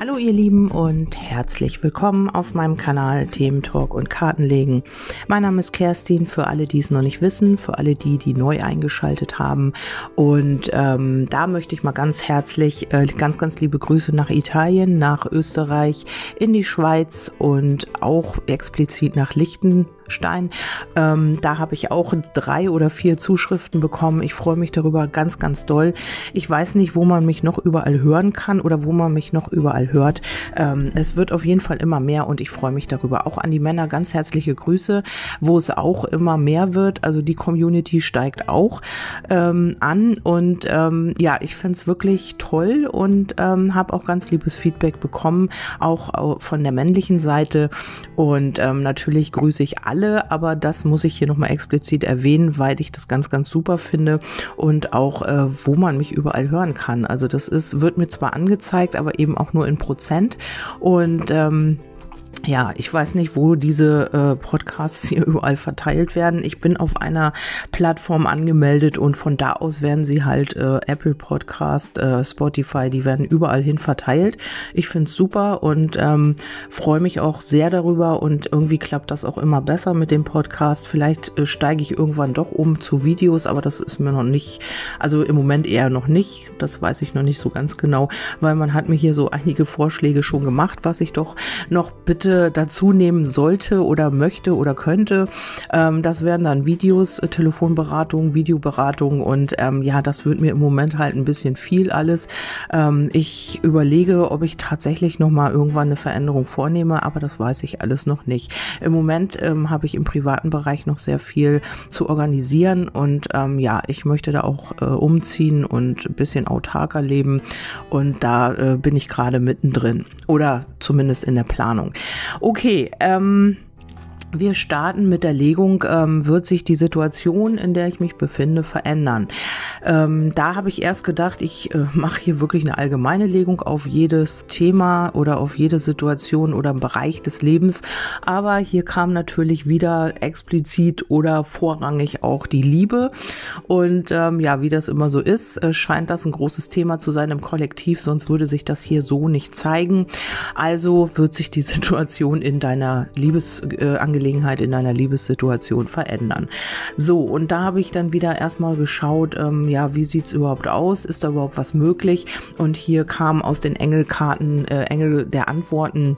Hallo ihr Lieben und herzlich willkommen auf meinem Kanal Themen Talk und Kartenlegen. Mein Name ist Kerstin, für alle, die es noch nicht wissen, für alle die, die neu eingeschaltet haben. Und ähm, da möchte ich mal ganz herzlich, äh, ganz, ganz liebe Grüße nach Italien, nach Österreich, in die Schweiz und auch explizit nach Lichten Stein. Ähm, da habe ich auch drei oder vier Zuschriften bekommen. Ich freue mich darüber ganz, ganz doll. Ich weiß nicht, wo man mich noch überall hören kann oder wo man mich noch überall hört. Ähm, es wird auf jeden Fall immer mehr und ich freue mich darüber. Auch an die Männer ganz herzliche Grüße, wo es auch immer mehr wird. Also die Community steigt auch ähm, an und ähm, ja, ich finde es wirklich toll und ähm, habe auch ganz liebes Feedback bekommen, auch von der männlichen Seite. Und ähm, natürlich grüße ich alle alle, aber das muss ich hier nochmal explizit erwähnen, weil ich das ganz, ganz super finde und auch, äh, wo man mich überall hören kann. Also das ist, wird mir zwar angezeigt, aber eben auch nur in Prozent und ähm, ja, ich weiß nicht, wo diese äh, Podcasts hier überall verteilt werden. Ich bin auf einer Plattform angemeldet und von da aus werden sie halt äh, Apple Podcast, äh, Spotify, die werden überall hin verteilt. Ich finde es super und ähm, freue mich auch sehr darüber und irgendwie klappt das auch immer besser mit dem Podcast. Vielleicht äh, steige ich irgendwann doch um zu Videos, aber das ist mir noch nicht, also im Moment eher noch nicht. Das weiß ich noch nicht so ganz genau, weil man hat mir hier so einige Vorschläge schon gemacht, was ich doch noch bitte bitte dazu nehmen sollte oder möchte oder könnte. Ähm, das wären dann Videos, äh, Telefonberatung, Videoberatung und ähm, ja, das wird mir im Moment halt ein bisschen viel alles. Ähm, ich überlege, ob ich tatsächlich noch mal irgendwann eine Veränderung vornehme, aber das weiß ich alles noch nicht. Im Moment ähm, habe ich im privaten Bereich noch sehr viel zu organisieren und ähm, ja, ich möchte da auch äh, umziehen und ein bisschen autarker leben und da äh, bin ich gerade mittendrin oder zumindest in der Planung. Okay, ähm, wir starten mit der Legung, ähm, wird sich die Situation, in der ich mich befinde, verändern. Ähm, da habe ich erst gedacht, ich äh, mache hier wirklich eine allgemeine Legung auf jedes Thema oder auf jede Situation oder Bereich des Lebens. Aber hier kam natürlich wieder explizit oder vorrangig auch die Liebe. Und ähm, ja, wie das immer so ist, äh, scheint das ein großes Thema zu sein im Kollektiv, sonst würde sich das hier so nicht zeigen. Also wird sich die Situation in deiner Liebesangelegenheit äh, in einer Liebessituation verändern. So, und da habe ich dann wieder erstmal geschaut, ähm, ja, wie sieht es überhaupt aus? Ist da überhaupt was möglich? Und hier kam aus den Engelkarten, äh, Engel der Antworten,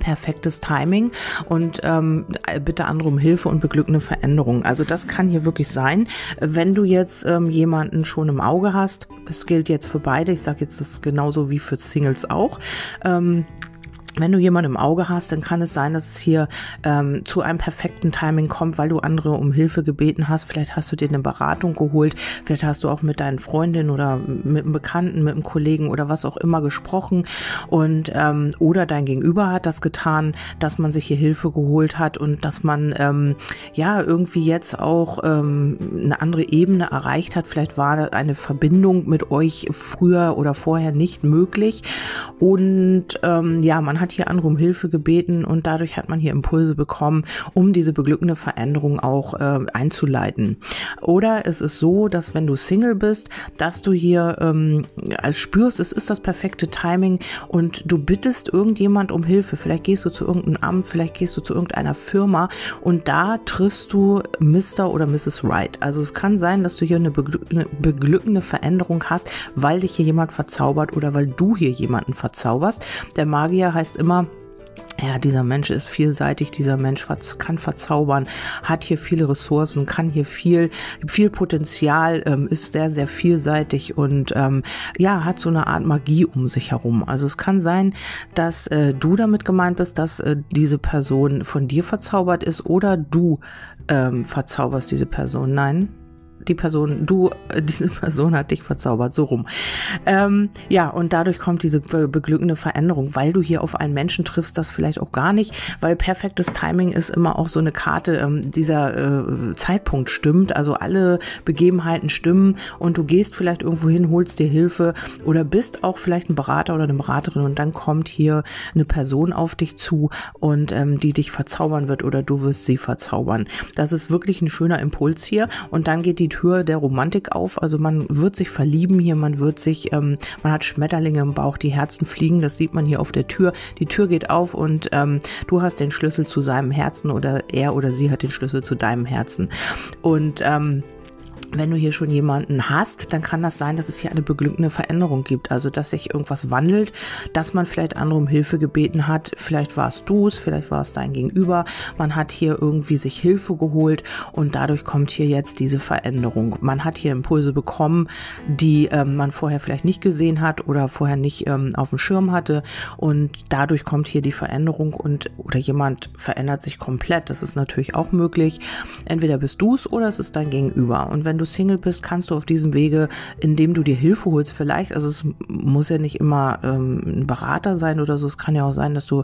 perfektes Timing und ähm, bitte andere um Hilfe und beglückende Veränderungen. Also das kann hier wirklich sein. Wenn du jetzt ähm, jemanden schon im Auge hast, es gilt jetzt für beide, ich sage jetzt das genauso wie für Singles auch, ähm, wenn du jemanden im Auge hast, dann kann es sein, dass es hier ähm, zu einem perfekten Timing kommt, weil du andere um Hilfe gebeten hast. Vielleicht hast du dir eine Beratung geholt, vielleicht hast du auch mit deinen Freundinnen oder mit einem Bekannten, mit einem Kollegen oder was auch immer gesprochen und ähm, oder dein Gegenüber hat das getan, dass man sich hier Hilfe geholt hat und dass man ähm, ja irgendwie jetzt auch ähm, eine andere Ebene erreicht hat. Vielleicht war eine Verbindung mit euch früher oder vorher nicht möglich und ähm, ja, man hat hat hier andere um Hilfe gebeten und dadurch hat man hier Impulse bekommen, um diese beglückende Veränderung auch äh, einzuleiten. Oder es ist so, dass wenn du Single bist, dass du hier ähm, spürst, es ist das perfekte Timing und du bittest irgendjemand um Hilfe. Vielleicht gehst du zu irgendeinem Amt, vielleicht gehst du zu irgendeiner Firma und da triffst du Mr. oder Mrs. Right. Also es kann sein, dass du hier eine beglückende Veränderung hast, weil dich hier jemand verzaubert oder weil du hier jemanden verzauberst. Der Magier heißt immer, ja, dieser Mensch ist vielseitig, dieser Mensch kann verzaubern, hat hier viele Ressourcen, kann hier viel, viel Potenzial, ähm, ist sehr, sehr vielseitig und ähm, ja, hat so eine Art Magie um sich herum. Also es kann sein, dass äh, du damit gemeint bist, dass äh, diese Person von dir verzaubert ist oder du ähm, verzauberst diese Person. Nein, die Person, du, äh, diese Person hat dich verzaubert, so rum. Ähm, ja, und dadurch kommt diese beglückende Veränderung, weil du hier auf einen Menschen triffst, das vielleicht auch gar nicht, weil perfektes Timing ist immer auch so eine Karte, ähm, dieser äh, Zeitpunkt stimmt, also alle Begebenheiten stimmen und du gehst vielleicht irgendwo hin, holst dir Hilfe oder bist auch vielleicht ein Berater oder eine Beraterin und dann kommt hier eine Person auf dich zu und ähm, die dich verzaubern wird oder du wirst sie verzaubern. Das ist wirklich ein schöner Impuls hier und dann geht die Tür Tür der Romantik auf. Also man wird sich verlieben hier, man wird sich, ähm, man hat Schmetterlinge im Bauch, die Herzen fliegen, das sieht man hier auf der Tür. Die Tür geht auf und ähm, du hast den Schlüssel zu seinem Herzen oder er oder sie hat den Schlüssel zu deinem Herzen. Und ähm, wenn du hier schon jemanden hast, dann kann das sein, dass es hier eine beglückende Veränderung gibt. Also, dass sich irgendwas wandelt, dass man vielleicht andere um Hilfe gebeten hat. Vielleicht war es du es, vielleicht war es dein Gegenüber. Man hat hier irgendwie sich Hilfe geholt und dadurch kommt hier jetzt diese Veränderung. Man hat hier Impulse bekommen, die ähm, man vorher vielleicht nicht gesehen hat oder vorher nicht ähm, auf dem Schirm hatte und dadurch kommt hier die Veränderung und oder jemand verändert sich komplett. Das ist natürlich auch möglich. Entweder bist du es oder es ist dein Gegenüber. Und wenn du Single bist, kannst du auf diesem Wege, indem du dir Hilfe holst, vielleicht, also es muss ja nicht immer ähm, ein Berater sein oder so, es kann ja auch sein, dass du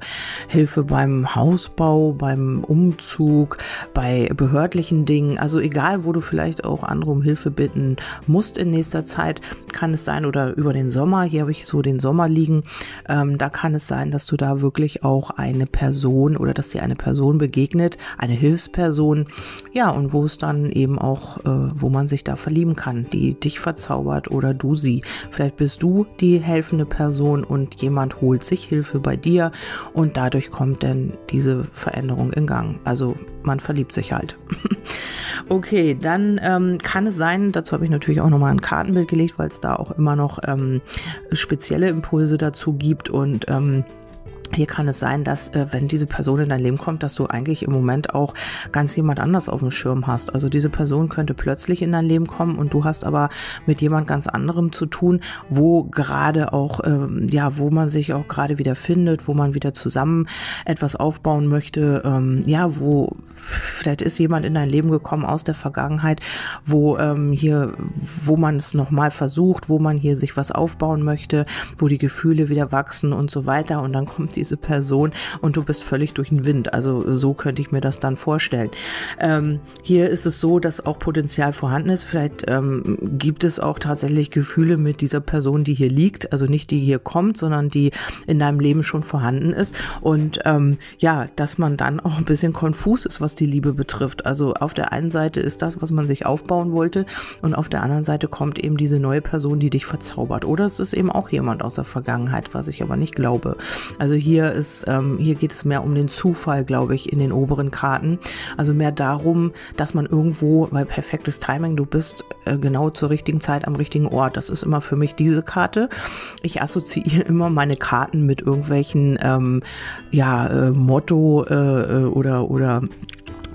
Hilfe beim Hausbau, beim Umzug, bei behördlichen Dingen, also egal, wo du vielleicht auch andere um Hilfe bitten musst in nächster Zeit, kann es sein, oder über den Sommer, hier habe ich so den Sommer liegen, ähm, da kann es sein, dass du da wirklich auch eine Person oder dass dir eine Person begegnet, eine Hilfsperson, ja, und wo es dann eben auch, äh, wo man sich da verlieben kann, die dich verzaubert oder du sie. Vielleicht bist du die helfende Person und jemand holt sich Hilfe bei dir und dadurch kommt dann diese Veränderung in Gang. Also man verliebt sich halt. okay, dann ähm, kann es sein, dazu habe ich natürlich auch nochmal ein Kartenbild gelegt, weil es da auch immer noch ähm, spezielle Impulse dazu gibt und ähm, hier kann es sein, dass äh, wenn diese Person in dein Leben kommt, dass du eigentlich im Moment auch ganz jemand anders auf dem Schirm hast. Also diese Person könnte plötzlich in dein Leben kommen und du hast aber mit jemand ganz anderem zu tun, wo gerade auch, ähm, ja, wo man sich auch gerade wieder findet, wo man wieder zusammen etwas aufbauen möchte. Ähm, ja, wo vielleicht ist jemand in dein Leben gekommen aus der Vergangenheit, wo ähm, hier, wo man es nochmal versucht, wo man hier sich was aufbauen möchte, wo die Gefühle wieder wachsen und so weiter. Und dann kommt diese Person und du bist völlig durch den Wind. Also so könnte ich mir das dann vorstellen. Ähm, hier ist es so, dass auch Potenzial vorhanden ist. Vielleicht ähm, gibt es auch tatsächlich Gefühle mit dieser Person, die hier liegt. Also nicht die hier kommt, sondern die in deinem Leben schon vorhanden ist. Und ähm, ja, dass man dann auch ein bisschen konfus ist, was die Liebe betrifft. Also auf der einen Seite ist das, was man sich aufbauen wollte und auf der anderen Seite kommt eben diese neue Person, die dich verzaubert. Oder es ist eben auch jemand aus der Vergangenheit, was ich aber nicht glaube. Also hier ist, ähm, hier geht es mehr um den Zufall, glaube ich, in den oberen Karten. Also mehr darum, dass man irgendwo, weil perfektes Timing, du bist äh, genau zur richtigen Zeit am richtigen Ort. Das ist immer für mich diese Karte. Ich assoziiere immer meine Karten mit irgendwelchen, ähm, ja, äh, Motto äh, äh oder oder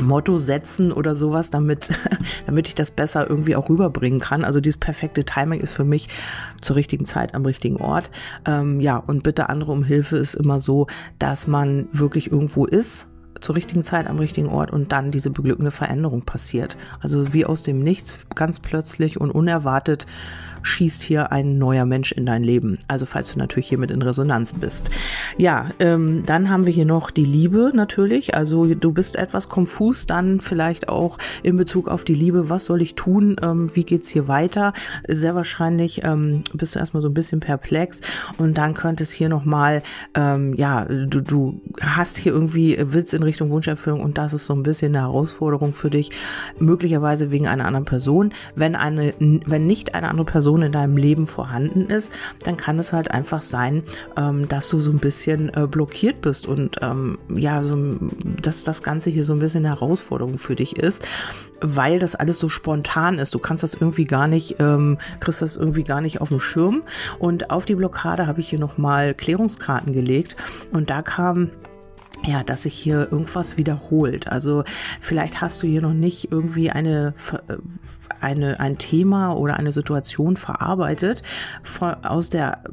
Motto setzen oder sowas, damit, damit ich das besser irgendwie auch rüberbringen kann. Also dieses perfekte Timing ist für mich zur richtigen Zeit am richtigen Ort. Ähm, ja, und bitte andere um Hilfe ist immer so, dass man wirklich irgendwo ist zur richtigen Zeit am richtigen Ort und dann diese beglückende Veränderung passiert. Also wie aus dem Nichts, ganz plötzlich und unerwartet schießt hier ein neuer Mensch in dein Leben. Also falls du natürlich hiermit in Resonanz bist. Ja, ähm, dann haben wir hier noch die Liebe natürlich. Also du bist etwas konfus dann vielleicht auch in Bezug auf die Liebe. Was soll ich tun? Ähm, wie geht's hier weiter? Sehr wahrscheinlich ähm, bist du erstmal so ein bisschen perplex und dann könnte es hier nochmal, ähm, ja, du, du hast hier irgendwie, willst in Richtung Wunscherfüllung und das ist so ein bisschen eine Herausforderung für dich, möglicherweise wegen einer anderen Person. Wenn eine, wenn nicht eine andere Person Person in deinem Leben vorhanden ist, dann kann es halt einfach sein, ähm, dass du so ein bisschen äh, blockiert bist und ähm, ja, so, dass das Ganze hier so ein bisschen eine Herausforderung für dich ist, weil das alles so spontan ist. Du kannst das irgendwie gar nicht, ähm, kriegst das irgendwie gar nicht auf dem Schirm. Und auf die Blockade habe ich hier nochmal Klärungskarten gelegt und da kam ja, dass sich hier irgendwas wiederholt. Also vielleicht hast du hier noch nicht irgendwie eine, eine, ein Thema oder eine Situation verarbeitet von, aus der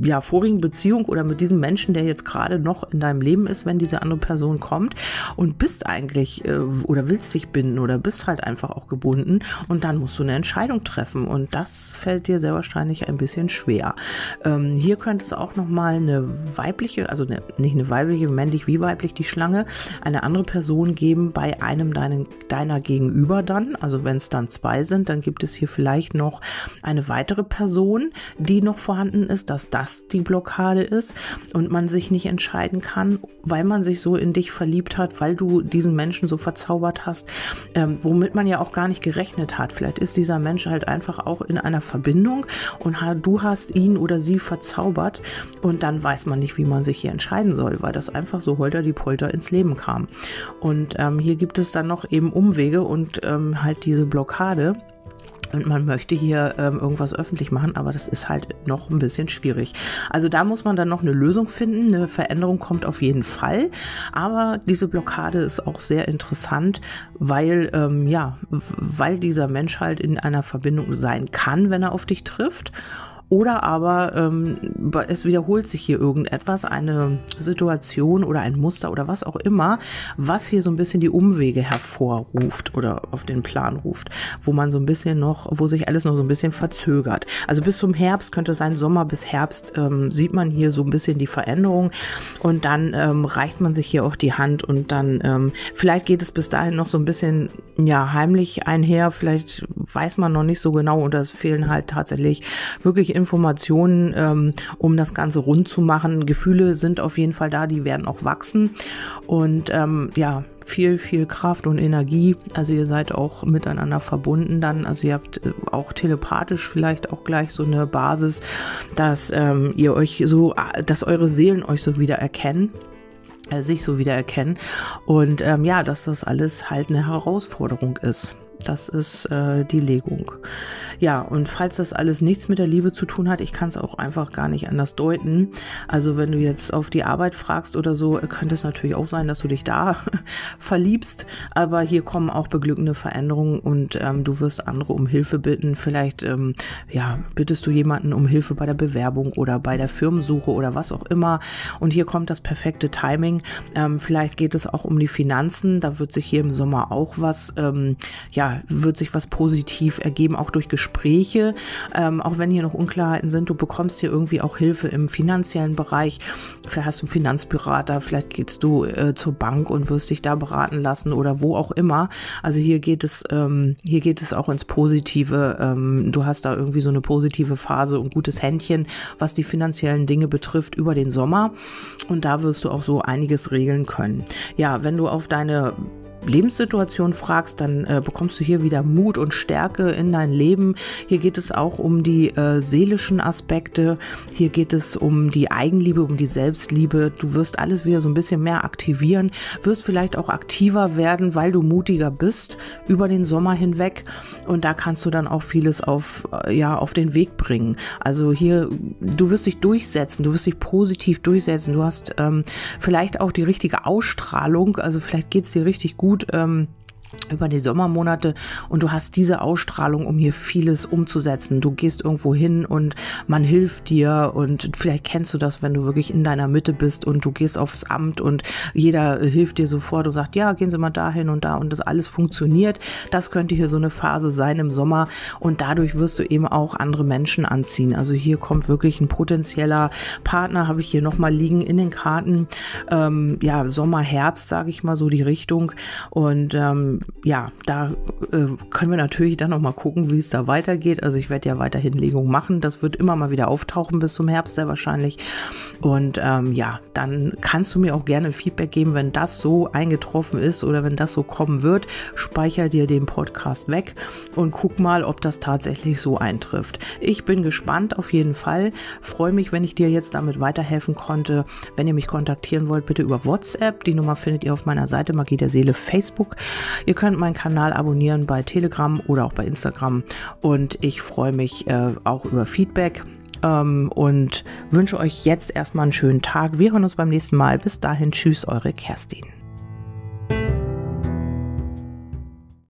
ja, vorigen Beziehung oder mit diesem Menschen, der jetzt gerade noch in deinem Leben ist, wenn diese andere Person kommt und bist eigentlich äh, oder willst dich binden oder bist halt einfach auch gebunden und dann musst du eine Entscheidung treffen und das fällt dir sehr wahrscheinlich ein bisschen schwer. Ähm, hier könnte es auch nochmal eine weibliche, also eine, nicht eine weibliche, männlich wie weiblich die Schlange, eine andere Person geben bei einem deinen, deiner Gegenüber dann, also wenn es dann zwei zwei sind, dann gibt es hier vielleicht noch eine weitere Person, die noch vorhanden ist, dass das die Blockade ist und man sich nicht entscheiden kann, weil man sich so in dich verliebt hat, weil du diesen Menschen so verzaubert hast, ähm, womit man ja auch gar nicht gerechnet hat. Vielleicht ist dieser Mensch halt einfach auch in einer Verbindung und du hast ihn oder sie verzaubert und dann weiß man nicht, wie man sich hier entscheiden soll, weil das einfach so holter die Polter ins Leben kam. Und ähm, hier gibt es dann noch eben Umwege und ähm, halt diese Blockade und man möchte hier ähm, irgendwas öffentlich machen, aber das ist halt noch ein bisschen schwierig. Also da muss man dann noch eine Lösung finden. Eine Veränderung kommt auf jeden Fall, aber diese Blockade ist auch sehr interessant, weil ähm, ja, weil dieser Mensch halt in einer Verbindung sein kann, wenn er auf dich trifft oder aber ähm, es wiederholt sich hier irgendetwas, eine Situation oder ein Muster oder was auch immer, was hier so ein bisschen die Umwege hervorruft oder auf den Plan ruft, wo man so ein bisschen noch, wo sich alles noch so ein bisschen verzögert. Also bis zum Herbst könnte es sein, Sommer bis Herbst ähm, sieht man hier so ein bisschen die Veränderung und dann ähm, reicht man sich hier auch die Hand und dann ähm, vielleicht geht es bis dahin noch so ein bisschen ja heimlich einher, vielleicht weiß man noch nicht so genau und es fehlen halt tatsächlich wirklich Informationen, ähm, um das Ganze rund zu machen. Gefühle sind auf jeden Fall da, die werden auch wachsen. Und ähm, ja, viel, viel Kraft und Energie. Also ihr seid auch miteinander verbunden dann. Also ihr habt äh, auch telepathisch vielleicht auch gleich so eine Basis, dass ähm, ihr euch so, dass eure Seelen euch so wieder erkennen äh, sich so wieder erkennen und ähm, ja, dass das alles halt eine Herausforderung ist. Das ist äh, die Legung. Ja, und falls das alles nichts mit der Liebe zu tun hat, ich kann es auch einfach gar nicht anders deuten. Also wenn du jetzt auf die Arbeit fragst oder so, könnte es natürlich auch sein, dass du dich da verliebst. Aber hier kommen auch beglückende Veränderungen und ähm, du wirst andere um Hilfe bitten. Vielleicht ähm, ja, bittest du jemanden um Hilfe bei der Bewerbung oder bei der Firmensuche oder was auch immer. Und hier kommt das perfekte Timing. Ähm, vielleicht geht es auch um die Finanzen. Da wird sich hier im Sommer auch was, ähm, wird sich was positiv ergeben, auch durch Gespräche. Ähm, auch wenn hier noch Unklarheiten sind, du bekommst hier irgendwie auch Hilfe im finanziellen Bereich. Vielleicht hast du einen Finanzberater, vielleicht gehst du äh, zur Bank und wirst dich da beraten lassen oder wo auch immer. Also hier geht es, ähm, hier geht es auch ins Positive. Ähm, du hast da irgendwie so eine positive Phase und gutes Händchen, was die finanziellen Dinge betrifft über den Sommer. Und da wirst du auch so einiges regeln können. Ja, wenn du auf deine Lebenssituation fragst, dann äh, bekommst du hier wieder Mut und Stärke in dein Leben. Hier geht es auch um die äh, seelischen Aspekte. Hier geht es um die Eigenliebe, um die Selbstliebe. Du wirst alles wieder so ein bisschen mehr aktivieren, wirst vielleicht auch aktiver werden, weil du mutiger bist über den Sommer hinweg. Und da kannst du dann auch vieles auf, äh, ja, auf den Weg bringen. Also hier, du wirst dich durchsetzen, du wirst dich positiv durchsetzen. Du hast ähm, vielleicht auch die richtige Ausstrahlung. Also vielleicht geht es dir richtig gut gut ähm, über die Sommermonate und du hast diese Ausstrahlung, um hier vieles umzusetzen. Du gehst irgendwo hin und man hilft dir und vielleicht kennst du das, wenn du wirklich in deiner Mitte bist und du gehst aufs Amt und jeder hilft dir sofort und sagt, ja, gehen Sie mal dahin und da und das alles funktioniert. Das könnte hier so eine Phase sein im Sommer und dadurch wirst du eben auch andere Menschen anziehen. Also hier kommt wirklich ein potenzieller Partner, habe ich hier nochmal liegen in den Karten. Ähm, ja, Sommer, Herbst, sage ich mal so die Richtung und ähm, ja, da äh, können wir natürlich dann noch mal gucken, wie es da weitergeht. Also ich werde ja weiterhin Legungen machen. Das wird immer mal wieder auftauchen bis zum Herbst sehr wahrscheinlich. Und ähm, ja, dann kannst du mir auch gerne Feedback geben, wenn das so eingetroffen ist oder wenn das so kommen wird. Speicher dir den Podcast weg und guck mal, ob das tatsächlich so eintrifft. Ich bin gespannt auf jeden Fall. Freue mich, wenn ich dir jetzt damit weiterhelfen konnte. Wenn ihr mich kontaktieren wollt, bitte über WhatsApp. Die Nummer findet ihr auf meiner Seite Magie der Seele Facebook. Ihr könnt meinen Kanal abonnieren bei Telegram oder auch bei Instagram und ich freue mich äh, auch über Feedback ähm, und wünsche euch jetzt erstmal einen schönen Tag. Wir hören uns beim nächsten Mal. Bis dahin, tschüss, eure Kerstin.